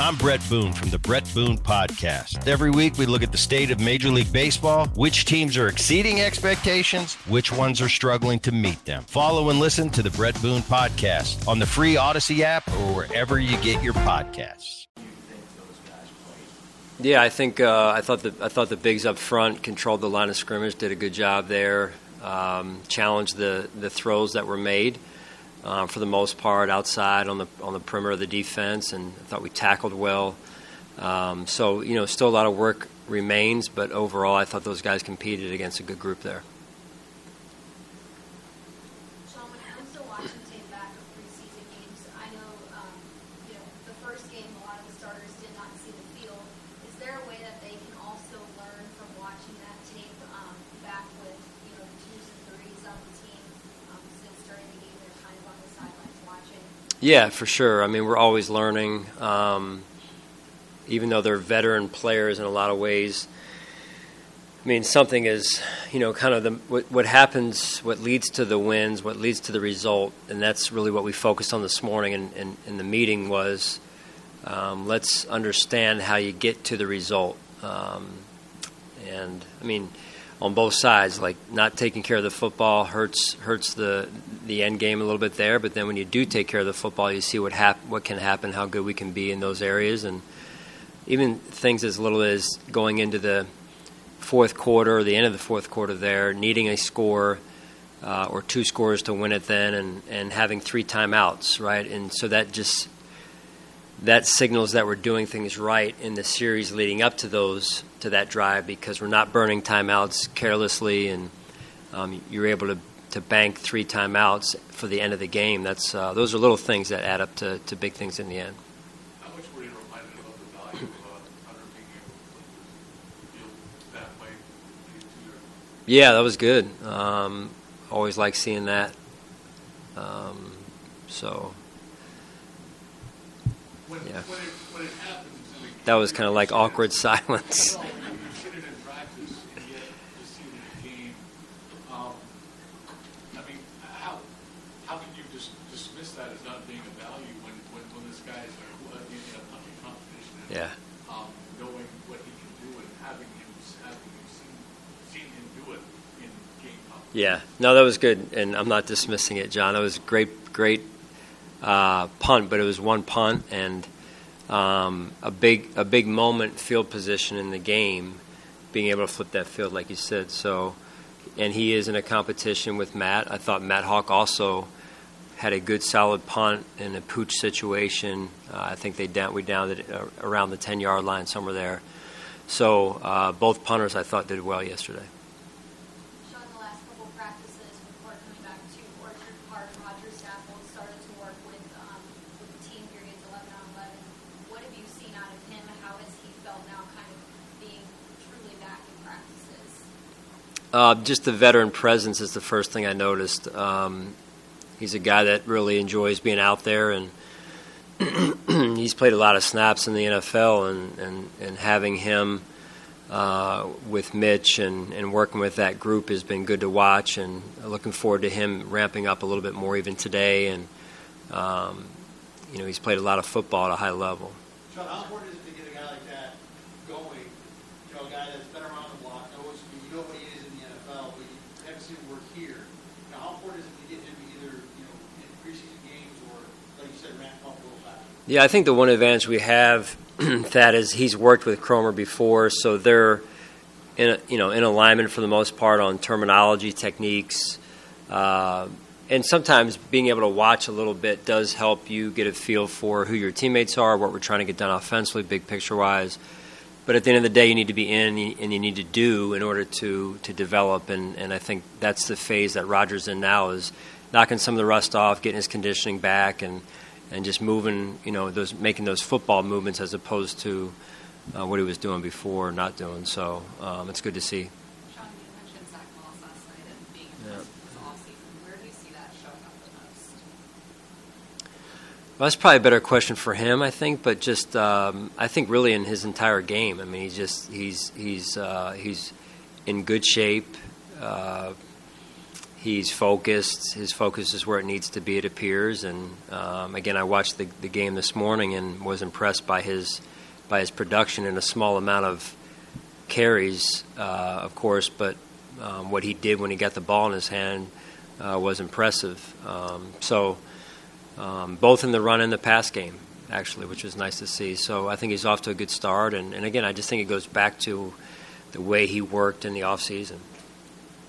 I'm Brett Boone from the Brett Boone Podcast. Every week we look at the state of Major League Baseball, which teams are exceeding expectations, which ones are struggling to meet them. Follow and listen to the Brett Boone Podcast on the free Odyssey app or wherever you get your podcasts. Yeah, I think uh, I thought the I thought the bigs up front controlled the line of scrimmage, did a good job there, um, challenged the the throws that were made uh, for the most part outside on the on the perimeter of the defense, and I thought we tackled well. Um, so you know, still a lot of work remains, but overall, I thought those guys competed against a good group there. Yeah, for sure. I mean, we're always learning. Um, even though they're veteran players in a lot of ways, I mean, something is, you know, kind of the what, what, happens, what leads to the wins, what leads to the result, and that's really what we focused on this morning in, in, in the meeting was um, let's understand how you get to the result. Um, and I mean, on both sides. Like not taking care of the football hurts hurts the the end game a little bit there, but then when you do take care of the football, you see what hap- what can happen, how good we can be in those areas, and even things as little as going into the fourth quarter the end of the fourth quarter there, needing a score. Uh, or two scores to win it then, and, and having three timeouts, right? And so that just that signals that we're doing things right in the series leading up to those to that drive because we're not burning timeouts carelessly and um, you're able to, to bank three timeouts for the end of the game. That's uh, those are little things that add up to, to big things in the end. How much were you reminded of the value of uh, Hunter being able to field that way? Yeah, that was good. Um, always like seeing that. Um, so yeah. That was kind of like awkward silence. Yeah. Um, knowing what he can do and having him, having him seen, seen him do it in game Yeah. No, that was good, and I'm not dismissing it, John. That was great, great uh, punt, but it was one punt and um, a big a big moment field position in the game, being able to flip that field like you said. So, and he is in a competition with Matt. I thought Matt Haack also had a good solid punt in a pooch situation. Uh, I think they down we downed it uh, around the ten yard line somewhere there. So uh, both punters I thought did well yesterday. Uh, just the veteran presence is the first thing I noticed. Um, he's a guy that really enjoys being out there, and he's played a lot of snaps in the NFL, and, and, and having him uh, with Mitch and, and working with that group has been good to watch, and looking forward to him ramping up a little bit more even today. And um, you know, he's played a lot of football at a high level. Sean, how important is it to get a guy like that going? You know, a guy that's been around the block, knows you know what he is NFL, but you haven't seen him work here. Now, how important is it to get him either, you know, in preseason games or, like you said, ramp up a little faster? Yeah, I think the one advantage we have, that is, he's worked with Kromer before, so they're in a, you know in alignment for the most part on terminology, techniques. Uh, and sometimes being able to watch a little bit does help you get a feel for who your teammates are, what we're trying to get done offensively, big picture wise. But at the end of the day, you need to be in and you need to do in order to to develop. And, and I think that's the phase that Rogers in now is knocking some of the rust off, getting his conditioning back, and and just moving, you know, those making those football movements as opposed to uh, what he was doing before, not doing. So um, it's good to see. Well, that's probably a better question for him, I think. But just, um, I think really in his entire game. I mean, he's just he's he's uh, he's in good shape. Uh, he's focused. His focus is where it needs to be, it appears. And um, again, I watched the, the game this morning and was impressed by his by his production in a small amount of carries, uh, of course. But um, what he did when he got the ball in his hand uh, was impressive. Um, so um, both in the run and the pass game, actually, which was nice to see. So I think he's off to a good start. And, and again, I just think it goes back to the way he worked in the off season.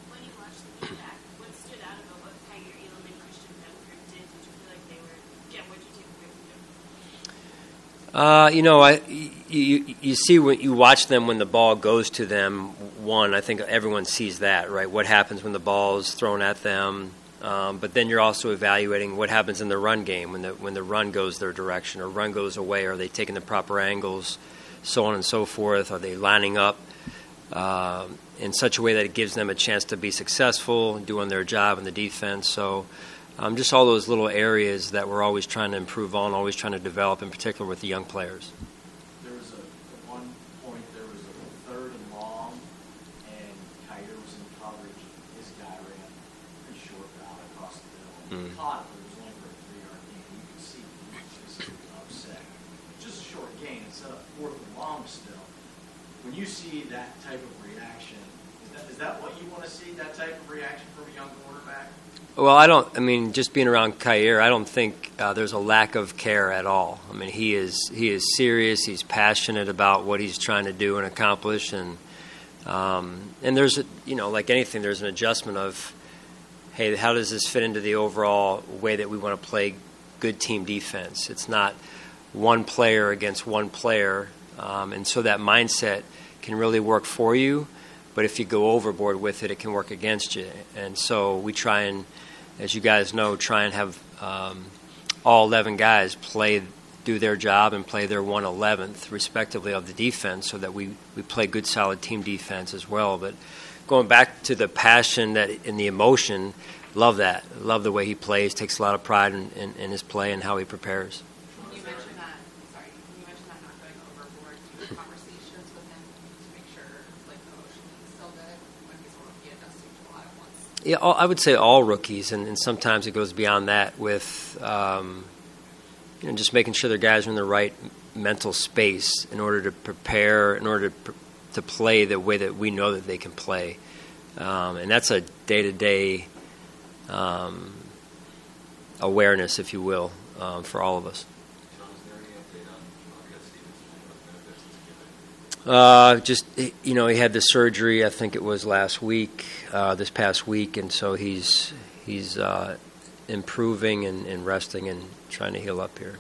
When you watched the game back, what stood out about what Kaiir Elam and Christian Benford did? Did you feel like they were? Jen, what did you take away from them? Uh, you know, I, you, you see when you watch them when the ball goes to them. One, I think everyone sees that, right? What happens when the ball is thrown at them? Um, but then you're also evaluating what happens in the run game when the when the run goes their direction or run goes away. Are they taking the proper angles, so on and so forth? Are they lining up uh, in such a way that it gives them a chance to be successful, doing their job in the defense? So. Um, just all those little areas that we're always trying to improve on, always trying to develop, in particular with the young players. There was a, one point, there was a third and long, and Kaiir was in coverage. His guy ran a pretty short route across the middle. Mm. Caught it, but it was only for a three-yard gain. You could see he was just upset. Just a short gain instead of fourth and long still. When you see that type of reaction, is that what you want to see, that type of reaction from a young quarterback? Well, I don't. I mean, just being around Kaiir, I don't think uh, there's a lack of care at all. I mean, he is he is serious. He's passionate about what he's trying to do and accomplish, and um, and there's a, you know, like anything, there's an adjustment of, hey, how does this fit into the overall way that we want to play good team defense? It's not one player against one player, um, and so that mindset can really work for you. But if you go overboard with it, it can work against you. And so we try and, as you guys know, try and have um, all 11 guys play, do their job and play their 111th, respectively, of the defense, so that we, we play good, solid team defense as well. But going back to the passion that and the emotion, love that. Love the way he plays. Takes a lot of pride in, in, in his play and how he prepares. You mentioned that, sorry, you mentioned that not going overboard. Do you have conversations with him to make sure, like, emotionally he's still good when he's a rookie adjusting to a lot at once? Yeah, all, I would say all rookies, and, and sometimes it goes beyond that with um, you know just making sure their guys are in the right mental space in order to prepare, in order to pr- to play the way that we know that they can play, um, and that's a day to day awareness, if you will, um, for all of us. John, is there any update on Marquez Stevenson and what benefits he's given? Uh, just you know, he had the surgery. I think it was last week, uh, this past week, and so he's he's uh, improving and, and resting and trying to heal up here.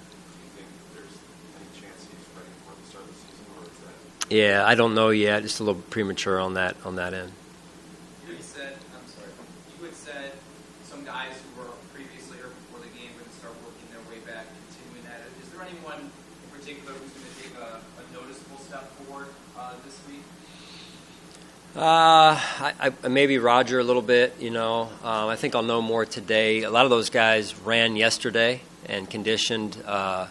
Yeah, I don't know yet. Just a little premature on that on that end. You said, I'm sorry, you had said some guys who were previously or before the game would start working their way back, continuing that. Is there anyone particular who's going to take a, a noticeable step forward uh, this week? Uh, I, I, maybe Rodger a little bit. You know, um, I think I'll know more today. A lot of those guys ran yesterday and conditioned, uh,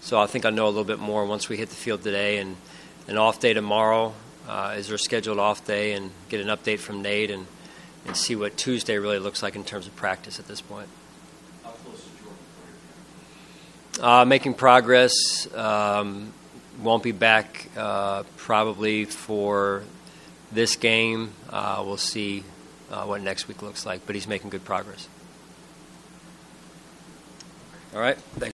so I think I'll know a little bit more once we hit the field today. And an off day tomorrow uh, is their scheduled off day, and get an update from Nate and and see what Tuesday really looks like in terms of practice at this point. How close is Jordan Poyer? Uh, making progress. Um, won't be back uh, probably for this game. Uh, we'll see uh, what next week looks like, but he's making good progress. All right. Thanks.